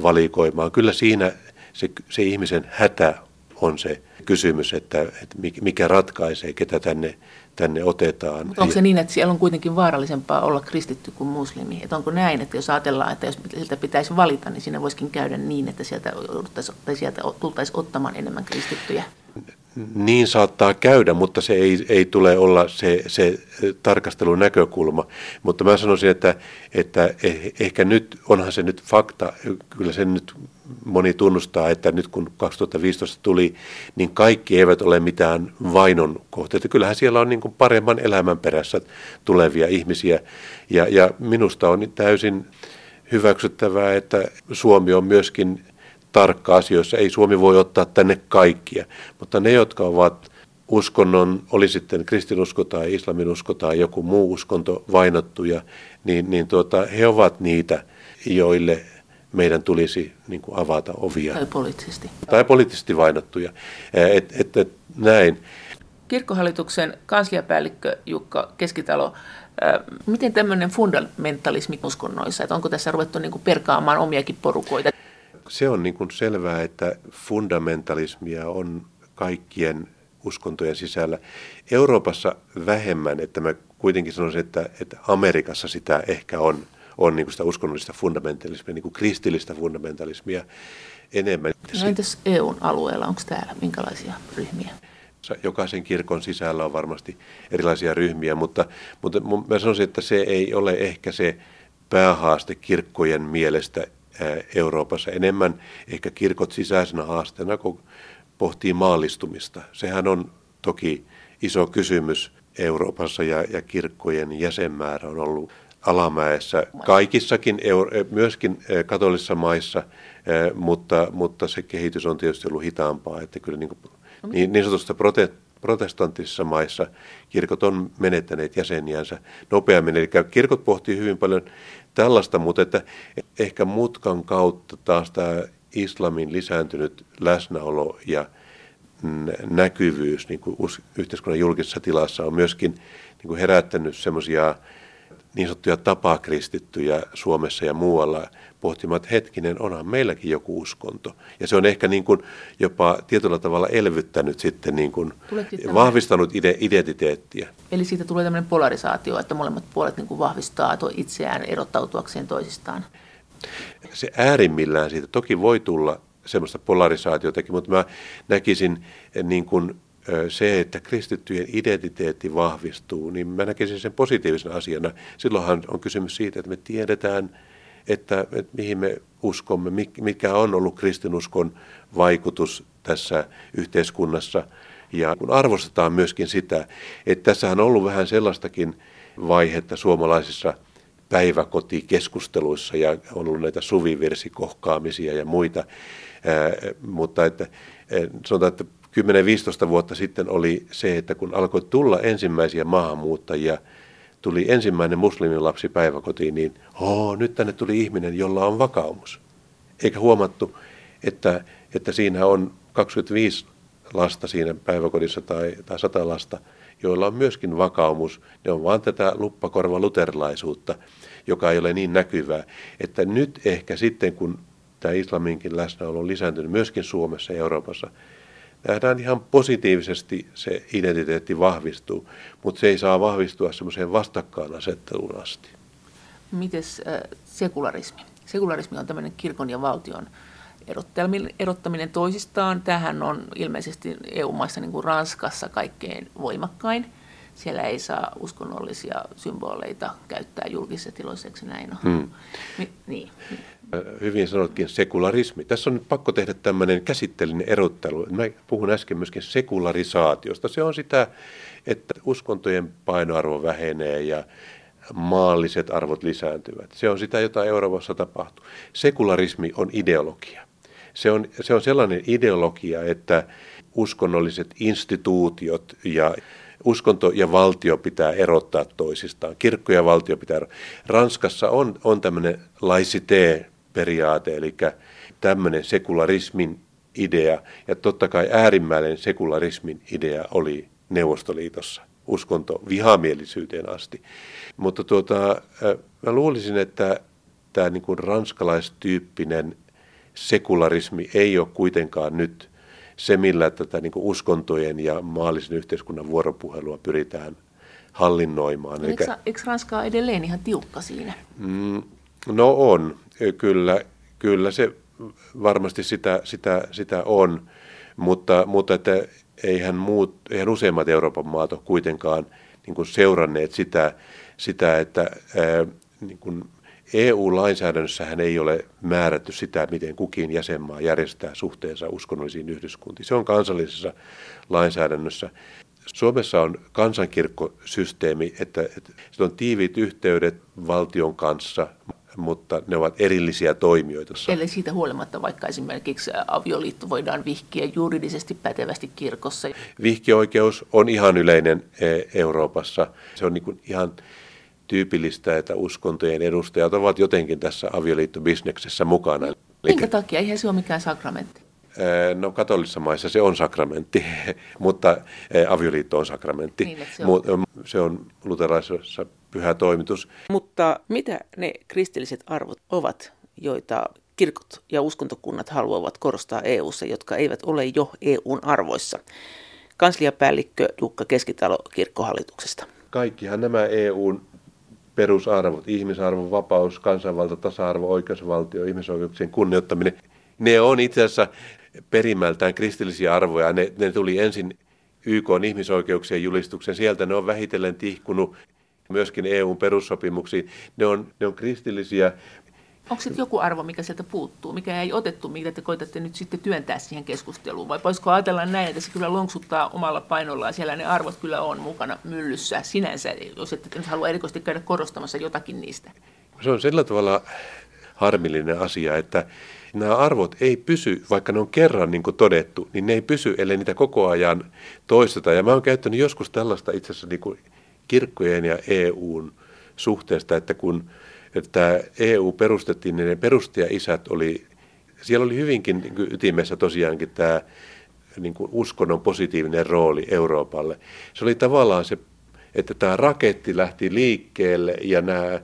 valikoimaan. Kyllä siinä se, se ihmisen hätä on se kysymys, että, että mikä ratkaisee, ketä tänne tänne otetaan. Mutta onko se niin, että siellä on kuitenkin vaarallisempaa olla kristitty kuin muslimi? Että onko näin, että jos ajatellaan, että jos siltä pitäisi valita, niin siinä voisikin käydä niin, että sieltä, tai sieltä tultaisiin ottamaan enemmän kristittyjä? Niin saattaa käydä, mutta se ei, ei tule olla se, se tarkastelun näkökulma. Mutta mä sanoisin, että, että eh, ehkä nyt, onhan se nyt fakta, kyllä se nyt moni tunnustaa, että nyt kun 2015 tuli, niin kaikki eivät ole mitään vainon kohteita. Kyllähän siellä on niin kuin paremman elämän perässä tulevia ihmisiä. Ja, ja minusta on täysin hyväksyttävää, että Suomi on myöskin tarkka asioissa. Ei Suomi voi ottaa tänne kaikkia, mutta ne, jotka ovat uskonnon, oli sitten kristinusko tai islaminusko tai joku muu uskonto vainottuja, niin, niin tuota, he ovat niitä, joille meidän tulisi niin kuin avata ovia. Tai poliittisesti. Tai poliittisesti vainottuja. Et, et, et, näin. Kirkkohallituksen kansliapäällikkö Jukka Keskitalo, miten tämmöinen fundamentalismi uskonnoissa, että onko tässä ruvettu niin kuin perkaamaan omiakin porukoita? Se on niin kuin selvää, että fundamentalismia on kaikkien uskontojen sisällä. Euroopassa vähemmän, että mä kuitenkin sanoisin, että, että Amerikassa sitä ehkä on, on niin kuin sitä uskonnollista fundamentalismia, niin kuin kristillistä fundamentalismia enemmän. No entäs EUn alueella, onko täällä minkälaisia ryhmiä? Jokaisen kirkon sisällä on varmasti erilaisia ryhmiä, mutta, mutta mä sanoisin, että se ei ole ehkä se päähaaste kirkkojen mielestä Euroopassa. Enemmän ehkä kirkot sisäisenä haasteena, kun pohtii maallistumista. Sehän on toki iso kysymys Euroopassa ja, ja kirkkojen jäsenmäärä on ollut alamäessä kaikissakin, myöskin katolisissa maissa, mutta, mutta se kehitys on tietysti ollut hitaampaa, että kyllä niin, kuin, no niin, niin sanotusta prote, protestanttisissa maissa kirkot on menettäneet jäseniänsä nopeammin. Eli kirkot pohtii hyvin paljon tällaista, mutta että ehkä mutkan kautta taas tämä islamin lisääntynyt läsnäolo ja näkyvyys niin kuin yhteiskunnan julkisessa tilassa on myöskin niin kuin herättänyt semmoisia niin sanottuja tapakristittyjä Suomessa ja muualla pohtimaan, että hetkinen, onhan meilläkin joku uskonto. Ja se on ehkä niin kuin jopa tietyllä tavalla elvyttänyt sitten, niin kuin vahvistanut ide- identiteettiä. Eli siitä tulee tämmöinen polarisaatio, että molemmat puolet niin kuin vahvistaa itseään erottautuakseen toisistaan. Se äärimmillään siitä toki voi tulla semmoista polarisaatiotakin, mutta mä näkisin niin kuin se, että kristittyjen identiteetti vahvistuu, niin mä näkisin sen positiivisena asiana. Silloinhan on kysymys siitä, että me tiedetään, että, että mihin me uskomme, mikä on ollut kristinuskon vaikutus tässä yhteiskunnassa. Ja kun arvostetaan myöskin sitä, että tässä on ollut vähän sellaistakin vaihetta suomalaisissa päiväkotikeskusteluissa ja on ollut näitä suviversikohkaamisia ja muita, mutta että, sanotaan, että 10-15 vuotta sitten oli se, että kun alkoi tulla ensimmäisiä maahanmuuttajia, tuli ensimmäinen muslimilapsi päiväkotiin, niin oh, nyt tänne tuli ihminen, jolla on vakaumus. Eikä huomattu, että, että siinä on 25 lasta siinä päiväkodissa tai, tai sata lasta, joilla on myöskin vakaumus. Ne on vaan tätä luppakorva luterilaisuutta, joka ei ole niin näkyvää. Että nyt ehkä sitten, kun tämä islaminkin läsnäolo on lisääntynyt myöskin Suomessa ja Euroopassa, nähdään ihan positiivisesti se identiteetti vahvistuu, mutta se ei saa vahvistua semmoiseen vastakkainasetteluun asti. Mites äh, sekularismi? Sekularismi on tämmöinen kirkon ja valtion erottaminen toisistaan. Tähän on ilmeisesti EU-maissa niin kuin Ranskassa kaikkein voimakkain. Siellä ei saa uskonnollisia symboleita käyttää julkisessa tiloissa, eikö näin ole? Hmm. Mi- niin. Hyvin sanotkin sekularismi. Tässä on nyt pakko tehdä tämmöinen käsitteellinen erottelu. Mä puhun äsken myöskin sekularisaatiosta. Se on sitä, että uskontojen painoarvo vähenee ja maalliset arvot lisääntyvät. Se on sitä, jota Euroopassa tapahtuu. Sekularismi on ideologia. Se on, se on sellainen ideologia, että uskonnolliset instituutiot ja uskonto ja valtio pitää erottaa toisistaan. Kirkko ja valtio pitää erottaa. Ranskassa on, on tämmöinen laicité-periaate, eli tämmöinen sekularismin idea, ja totta kai äärimmäinen sekularismin idea oli Neuvostoliitossa uskonto vihamielisyyteen asti. Mutta tuota, mä luulisin, että tämä niin kuin ranskalaistyyppinen sekularismi ei ole kuitenkaan nyt se, millä tätä niin kuin uskontojen ja maallisen yhteiskunnan vuoropuhelua pyritään hallinnoimaan. Eikö, eikö Ranska ole edelleen ihan tiukka siinä? Mm, no on, kyllä, kyllä se varmasti sitä, sitä, sitä on, mutta, mutta että eihän, muut, eihän useimmat Euroopan maat ole kuitenkaan niin kuin seuranneet sitä, sitä että ää, niin kuin EU-lainsäädännössähän ei ole määrätty sitä, miten kukin jäsenmaa järjestää suhteensa uskonnollisiin yhdyskuntiin. Se on kansallisessa lainsäädännössä. Suomessa on kansankirkkosysteemi, että, että on tiiviit yhteydet valtion kanssa, mutta ne ovat erillisiä toimijoita. Eli siitä huolimatta vaikka esimerkiksi avioliitto voidaan vihkiä juridisesti pätevästi kirkossa. Vihkioikeus on ihan yleinen e, Euroopassa. Se on niin kuin ihan tyypillistä, että uskontojen edustajat ovat jotenkin tässä avioliittobisneksessä mukana. Minkä takia? Eihän se ole mikään sakramentti. No katolisissa maissa se on sakramentti, mutta avioliitto on sakramentti. Niin, se, on. se on luterilaisessa pyhä toimitus. Mutta mitä ne kristilliset arvot ovat, joita kirkot ja uskontokunnat haluavat korostaa EU:ssa, jotka eivät ole jo EUn arvoissa? Kansliapäällikkö Jukka Keskitalo kirkkohallituksesta. Kaikkihan nämä EUn perusarvot, ihmisarvo, vapaus, kansanvalta, tasa-arvo, oikeusvaltio, ihmisoikeuksien kunnioittaminen, ne on itse asiassa perimältään kristillisiä arvoja. Ne, ne tuli ensin YK on ihmisoikeuksien julistuksen, sieltä ne on vähitellen tihkunut myöskin EUn perussopimuksiin. Ne on, ne on kristillisiä. Onko sitten joku arvo, mikä sieltä puuttuu, mikä ei otettu, mitä te koitatte nyt sitten työntää siihen keskusteluun? Vai voisiko ajatella näin, että se kyllä lonksuttaa omalla painollaan, siellä ne arvot kyllä on mukana myllyssä sinänsä, jos ette nyt halua erikoisesti käydä korostamassa jotakin niistä? Se on sillä tavalla harmillinen asia, että nämä arvot ei pysy, vaikka ne on kerran niin kuin todettu, niin ne ei pysy, ellei niitä koko ajan toisteta. Ja mä oon käyttänyt joskus tällaista itse asiassa niin kuin kirkkojen ja EUn suhteesta, että kun että EU perustettiin, niin ne perustajaisät oli, siellä oli hyvinkin niin ytimessä tosiaankin tämä niin kuin uskonnon positiivinen rooli Euroopalle. Se oli tavallaan se, että tämä raketti lähti liikkeelle ja nämä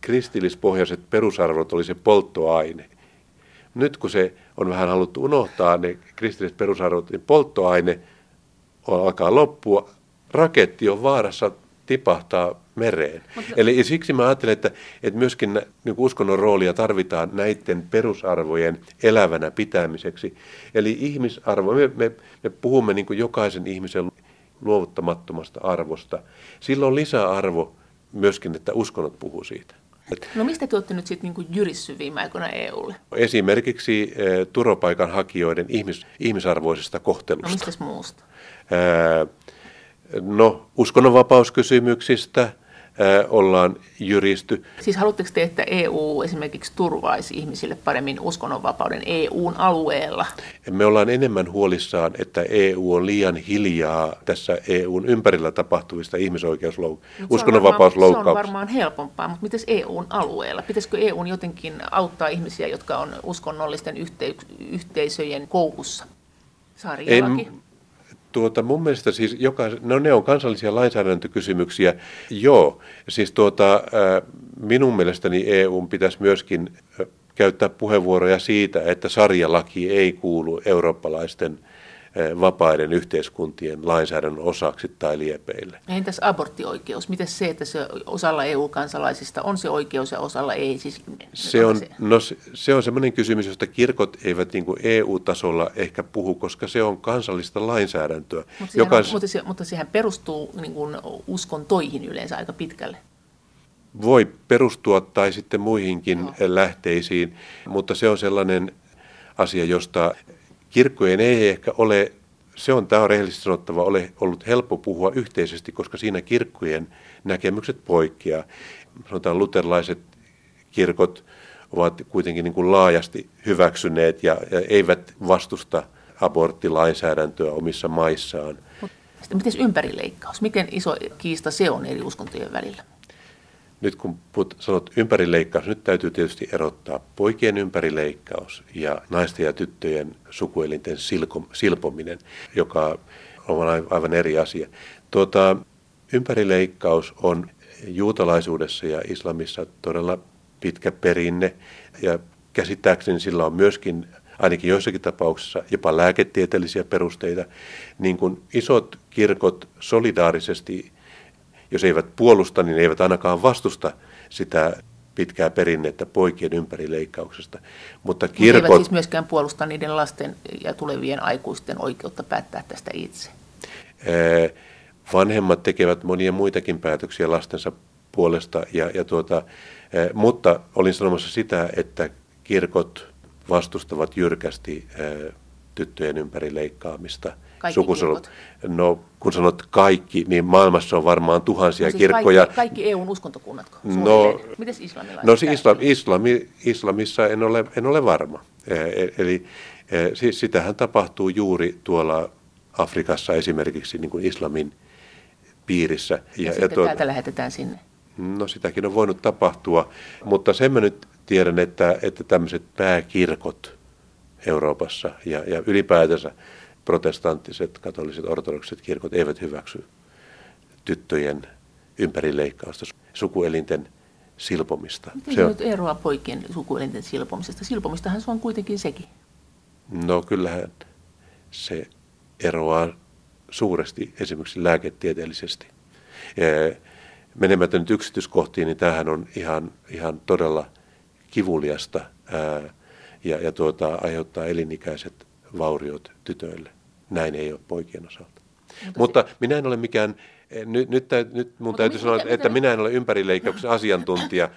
kristillispohjaiset perusarvot oli se polttoaine. Nyt kun se on vähän haluttu unohtaa, ne kristilliset perusarvot, niin polttoaine alkaa loppua, raketti on vaarassa tipahtaa mereen. Mutta... Eli siksi mä ajattelen, että, että myöskin niin uskonnon roolia tarvitaan näiden perusarvojen elävänä pitämiseksi. Eli ihmisarvo, me, me, me puhumme niin kuin jokaisen ihmisen luovuttamattomasta arvosta. Silloin on lisäarvo myöskin, että uskonnot puhuu siitä. No mistä te olette nyt sitten niin jyrissy viime aikoina EUlle? Esimerkiksi eh, turvapaikanhakijoiden ihmis, ihmisarvoisesta kohtelusta. No mistä muusta? Eh, No, uskonnonvapauskysymyksistä ollaan jyristy. Siis haluatteko te, että EU esimerkiksi turvaisi ihmisille paremmin uskonnonvapauden EUn alueella? Me ollaan enemmän huolissaan, että EU on liian hiljaa tässä EUn ympärillä tapahtuvista ihmisoikeusloukkauksista, uskonnonvapausloukkauksista. Se on varmaan helpompaa, mutta miten EUn alueella? Pitäisikö EUn jotenkin auttaa ihmisiä, jotka on uskonnollisten yhteisöjen koukussa? Saarialakin. Tuota, mun mielestä siis joka, no ne on kansallisia lainsäädäntökysymyksiä, joo. Siis tuota, minun mielestäni EU pitäisi myöskin käyttää puheenvuoroja siitä, että sarjalaki ei kuulu eurooppalaisten vapaiden yhteiskuntien lainsäädännön osaksi tai liepeille. Entäs aborttioikeus? Miten se, että se osalla EU-kansalaisista on se oikeus ja osalla ei? Siis, se, on, se? No, se, se on sellainen kysymys, josta kirkot eivät niin kuin EU-tasolla ehkä puhu, koska se on kansallista lainsäädäntöä. Mutta sehän, joka... mutta, se, mutta sehän perustuu niin kuin uskontoihin yleensä aika pitkälle voi perustua tai sitten muihinkin no. lähteisiin, mutta se on sellainen asia, josta kirkkojen ei ehkä ole, se on, tämä on rehellisesti sanottava, ole ollut helppo puhua yhteisesti, koska siinä kirkkojen näkemykset poikkeaa. Sanotaan luterilaiset kirkot ovat kuitenkin niin kuin laajasti hyväksyneet ja, ja eivät vastusta aborttilainsäädäntöä omissa maissaan. Sitten miten ympärileikkaus? Miten iso kiista se on eri uskontojen välillä? Nyt kun put, sanot ympärileikkaus, nyt täytyy tietysti erottaa poikien ympärileikkaus ja naisten ja tyttöjen sukuelinten silko, silpominen, joka on aivan eri asia. Tuota, ympärileikkaus on juutalaisuudessa ja islamissa todella pitkä perinne ja käsittääkseni sillä on myöskin ainakin joissakin tapauksissa jopa lääketieteellisiä perusteita, niin kuin isot kirkot solidaarisesti jos eivät puolusta, niin eivät ainakaan vastusta sitä pitkää perinnettä poikien ympärileikkauksesta. Mutta kirkot... Eivät siis myöskään puolusta niiden lasten ja tulevien aikuisten oikeutta päättää tästä itse. Vanhemmat tekevät monia muitakin päätöksiä lastensa puolesta, ja, ja tuota, mutta olin sanomassa sitä, että kirkot vastustavat jyrkästi tyttöjen ympärileikkaamista – kaikki sukusolut. No kun sanot kaikki, niin maailmassa on varmaan tuhansia no siis kirkkoja. Kaikki, kaikki EUn uskontokunnat? No, Miten islamilaiset? No siis islam, islami, islamissa en ole, en ole varma. E, e, eli e, siis sitähän tapahtuu juuri tuolla Afrikassa esimerkiksi niin kuin islamin piirissä. Ja, ja, ja tuota, täältä lähetetään sinne? No sitäkin on voinut tapahtua, mutta sen mä nyt tiedän, että, että tämmöiset pääkirkot Euroopassa ja, ja ylipäätänsä protestanttiset, katoliset, ortodokset kirkot eivät hyväksy tyttöjen ympärileikkausta, sukuelinten silpomista. Miten se on... nyt eroaa poikien sukuelinten silpomisesta? Silpomistahan se on kuitenkin sekin. No kyllähän se eroaa suuresti esimerkiksi lääketieteellisesti. Menemättä nyt yksityiskohtiin, niin tämähän on ihan, ihan todella kivuliasta ää, ja, ja tuota, aiheuttaa elinikäiset vauriot tytöille. Näin ei ole poikien osalta. Mutta, Mutta se... minä en ole mikään, eh, nyt, nyt, nyt mun Mutta täytyy sanoa, että minä en ole ympärileikkauksen asiantuntija.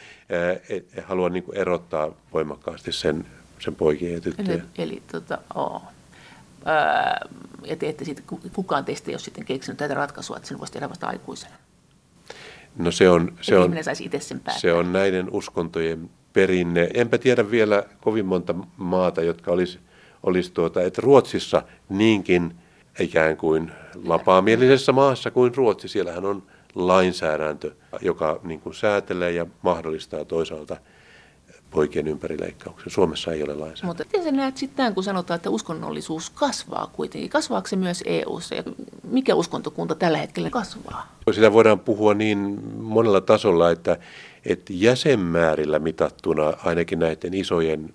Eh, haluan niin erottaa voimakkaasti sen, sen poikien ja tyttöjen. Eli, eli tota, oo. ja te ette siitä, kukaan teistä ei ole sitten keksinyt tätä ratkaisua, että sen voisi tehdä vasta aikuisena. No se on, se on, saisi itse sen se on näiden uskontojen perinne. Enpä tiedä vielä kovin monta maata, jotka olisi olisi tuota, että Ruotsissa niinkin ikään kuin vapaamielisessä maassa kuin Ruotsi, siellähän on lainsäädäntö, joka niin kuin säätelee ja mahdollistaa toisaalta poikien ympärileikkauksen. Suomessa ei ole lainsäädäntöä. Mutta miten sä näet sitten, kun sanotaan, että uskonnollisuus kasvaa kuitenkin? Kasvaako se myös EU-ssa? Ja mikä uskontokunta tällä hetkellä kasvaa? Sitä voidaan puhua niin monella tasolla, että, että jäsenmäärillä mitattuna ainakin näiden isojen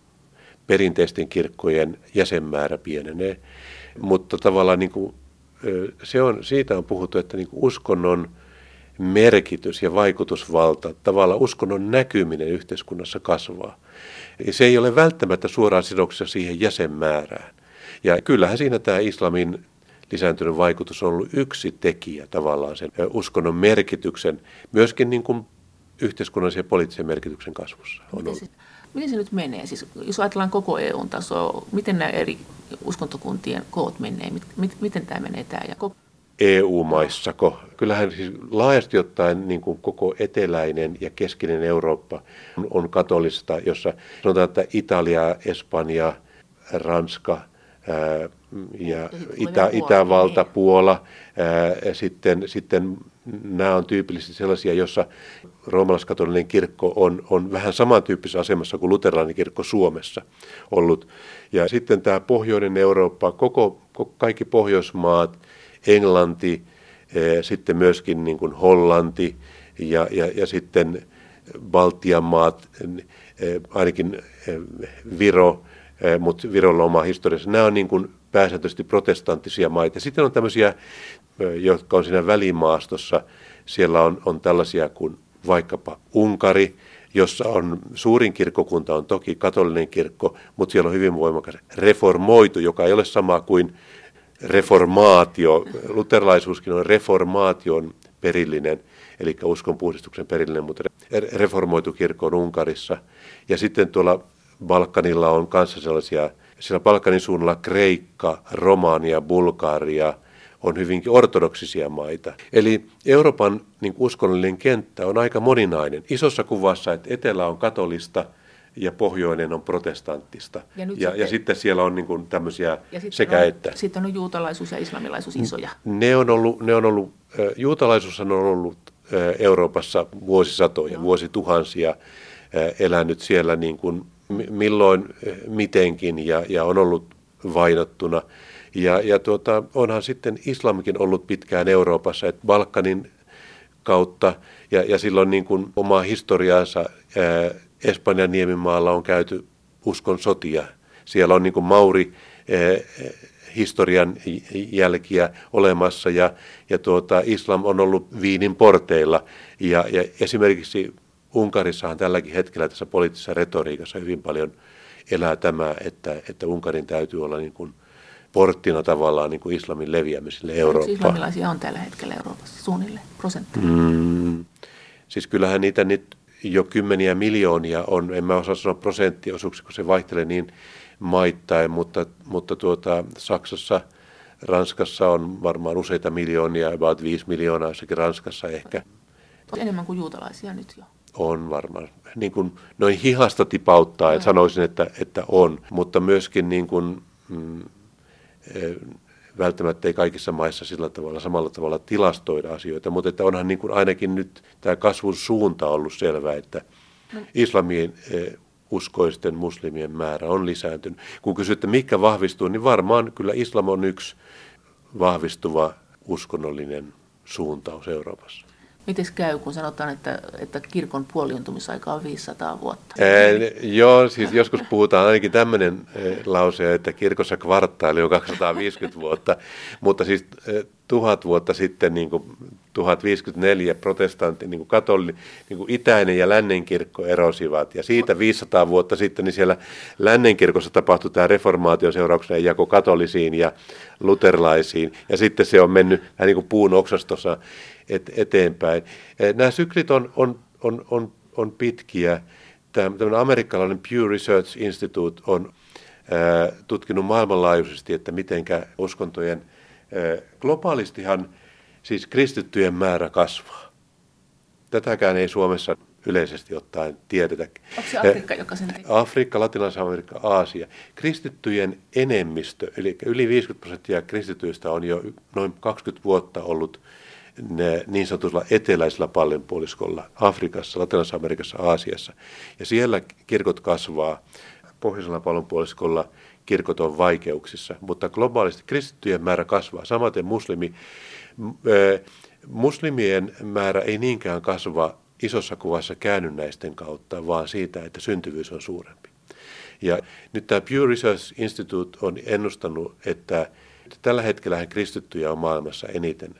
perinteisten kirkkojen jäsenmäärä pienenee. Mutta tavallaan niin kuin, se on, siitä on puhuttu, että niin kuin uskonnon merkitys ja vaikutusvalta, tavallaan uskonnon näkyminen yhteiskunnassa kasvaa. Se ei ole välttämättä suoraan sidoksissa siihen jäsenmäärään. Ja kyllähän siinä tämä islamin lisääntynyt vaikutus on ollut yksi tekijä tavallaan sen uskonnon merkityksen, myöskin niin kuin yhteiskunnallisen ja poliittisen merkityksen kasvussa. On ollut. Miten se nyt menee? Siis, jos ajatellaan koko eu tasoa, miten nämä eri uskontokuntien koot menee? Miten, miten tämä menee tämä? Ja koko... EU-maissako? Kyllähän siis laajasti ottaen niin kuin koko eteläinen ja keskinen Eurooppa on katolista, jossa sanotaan, että Italia, Espanja, Ranska ää, ja Itä, Itävalta, niin. Puola, ää, sitten, sitten nämä on tyypillisesti sellaisia, joissa roomalaiskatolinen kirkko on, on vähän samantyyppisessä asemassa kuin luterilainen kirkko Suomessa ollut. Ja sitten tämä pohjoinen Eurooppa, koko, kaikki Pohjoismaat, Englanti, sitten myöskin niin kuin Hollanti ja, ja, ja sitten Baltian maat, ainakin Viro, mutta Virolla on oma historiassa. Nämä on niin kuin pääsääntöisesti protestanttisia maita. Sitten on tämmöisiä, jotka on siinä välimaastossa. Siellä on, on tällaisia kuin vaikkapa Unkari, jossa on suurin kirkkokunta on toki katolinen kirkko, mutta siellä on hyvin voimakas reformoitu, joka ei ole sama kuin reformaatio. Luterilaisuuskin on reformaation perillinen, eli uskonpuhdistuksen perillinen, mutta reformoitu kirkko on Unkarissa. Ja sitten tuolla Balkanilla on kanssa sellaisia, siellä Balkanin suunnalla Kreikka, Romania, Bulgaria on hyvinkin ortodoksisia maita. Eli Euroopan niin uskonnollinen kenttä on aika moninainen. Isossa kuvassa, että etelä on katolista ja pohjoinen on protestanttista. Ja, ja, sitten, ja sitten siellä on niin kuin tämmöisiä sekä on, että. Sitten on juutalaisuus ja islamilaisuus isoja. Ne on ollut, ne on ollut juutalaisuus on ollut Euroopassa vuosisatoja, Joo. vuosituhansia elänyt siellä niin kuin milloin mitenkin ja, ja on ollut vainottuna. Ja, ja tuota, onhan sitten islamikin ollut pitkään Euroopassa, että Balkanin kautta ja, ja silloin niin kuin omaa historiaansa ää, Espanjan niemimaalla on käyty uskon sotia. Siellä on niin kuin Mauri ää, historian jälkiä olemassa ja, ja tuota, islam on ollut Viinin porteilla. Ja, ja esimerkiksi Unkarissahan tälläkin hetkellä tässä poliittisessa retoriikassa hyvin paljon elää tämä, että, että Unkarin täytyy olla niin kuin porttina tavallaan niin kuin islamin leviämiselle Eurooppaan. islamilaisia on tällä hetkellä Euroopassa suunnilleen prosentteja? Mm, siis kyllähän niitä nyt jo kymmeniä miljoonia on, en mä osaa sanoa prosenttiosuuksia, kun se vaihtelee niin maittain, mutta, mutta tuota, Saksassa, Ranskassa on varmaan useita miljoonia, about 5 miljoonaa jossakin Ranskassa ehkä. Enemmän kuin juutalaisia nyt jo. On varmaan. Niin kuin noin hihasta tipauttaa, että sanoisin, että, että on, mutta myöskin niin kuin, mm, välttämättä ei kaikissa maissa sillä tavalla samalla tavalla tilastoida asioita, mutta että onhan niin kuin ainakin nyt tämä kasvun suunta ollut selvä, että no. islamien e, uskoisten muslimien määrä on lisääntynyt. Kun kysytte, mikä vahvistuu, niin varmaan kyllä islam on yksi vahvistuva uskonnollinen suuntaus Euroopassa. Miten käy, kun sanotaan, että, että kirkon puoliuntumisaika on 500 vuotta? Ää, joo, siis joskus puhutaan ainakin tämmöinen lause, että kirkossa kvartaali on 250 vuotta, mutta siis tuhat vuotta sitten, niin kuin 1054 protestantti, niin kuin katoli, niin kuin itäinen ja lännen kirkko erosivat. Ja siitä 500 vuotta sitten niin siellä lännen kirkossa tapahtui tämä reformaation seurauksena jako katolisiin ja luterilaisiin. Ja sitten se on mennyt vähän niin kuin puun oksastossa et, eteenpäin. Eh, nämä syklit on, on, on, on, on pitkiä. Tämä amerikkalainen Pew Research Institute on ää, tutkinut maailmanlaajuisesti, että miten uskontojen ää, globaalistihan siis kristittyjen määrä kasvaa. Tätäkään ei Suomessa yleisesti ottaen tiedetä. Onko se Afrikka, joka sen tekee? Afrikka, Latinalaisen Amerikka, Aasia. Kristittyjen enemmistö, eli yli 50 prosenttia kristityistä on jo noin 20 vuotta ollut ne niin sanotulla eteläisellä pallonpuoliskolla, Afrikassa, Latinalaisessa Amerikassa, Aasiassa. Ja siellä kirkot kasvaa, pohjoisella pallonpuoliskolla kirkot on vaikeuksissa, mutta globaalisti kristittyjen määrä kasvaa. Samaten muslimi, muslimien määrä ei niinkään kasva isossa kuvassa käännynnäisten kautta, vaan siitä, että syntyvyys on suurempi. Ja nyt tämä Pew Research Institute on ennustanut, että tällä hetkellä kristittyjä on maailmassa eniten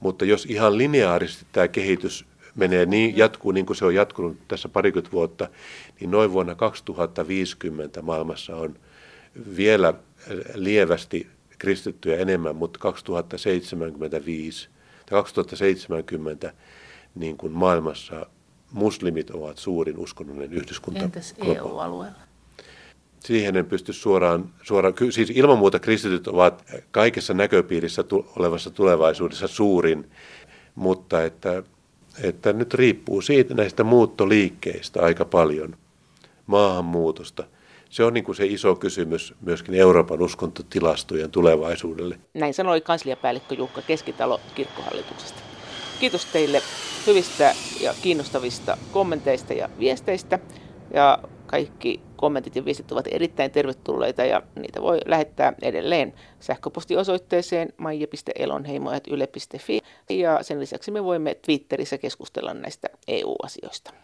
mutta jos ihan lineaarisesti tämä kehitys menee niin, jatkuu niin kuin se on jatkunut tässä parikymmentä vuotta, niin noin vuonna 2050 maailmassa on vielä lievästi kristittyjä enemmän, mutta 2075 tai 2070 niin kuin maailmassa muslimit ovat suurin uskonnollinen yhdyskunta. Entäs EU-alueella? siihen en pysty suoraan, suoraan, siis ilman muuta kristityt ovat kaikessa näköpiirissä olevassa tulevaisuudessa suurin, mutta että, että nyt riippuu siitä näistä muuttoliikkeistä aika paljon, maahanmuutosta. Se on niin kuin se iso kysymys myöskin Euroopan uskontotilastojen tulevaisuudelle. Näin sanoi kansliapäällikkö Jukka Keskitalo kirkkohallituksesta. Kiitos teille hyvistä ja kiinnostavista kommenteista ja viesteistä. Ja kaikki kommentit ja viestit ovat erittäin tervetulleita ja niitä voi lähettää edelleen sähköpostiosoitteeseen maija.elonheimo.yle.fi ja sen lisäksi me voimme Twitterissä keskustella näistä EU-asioista.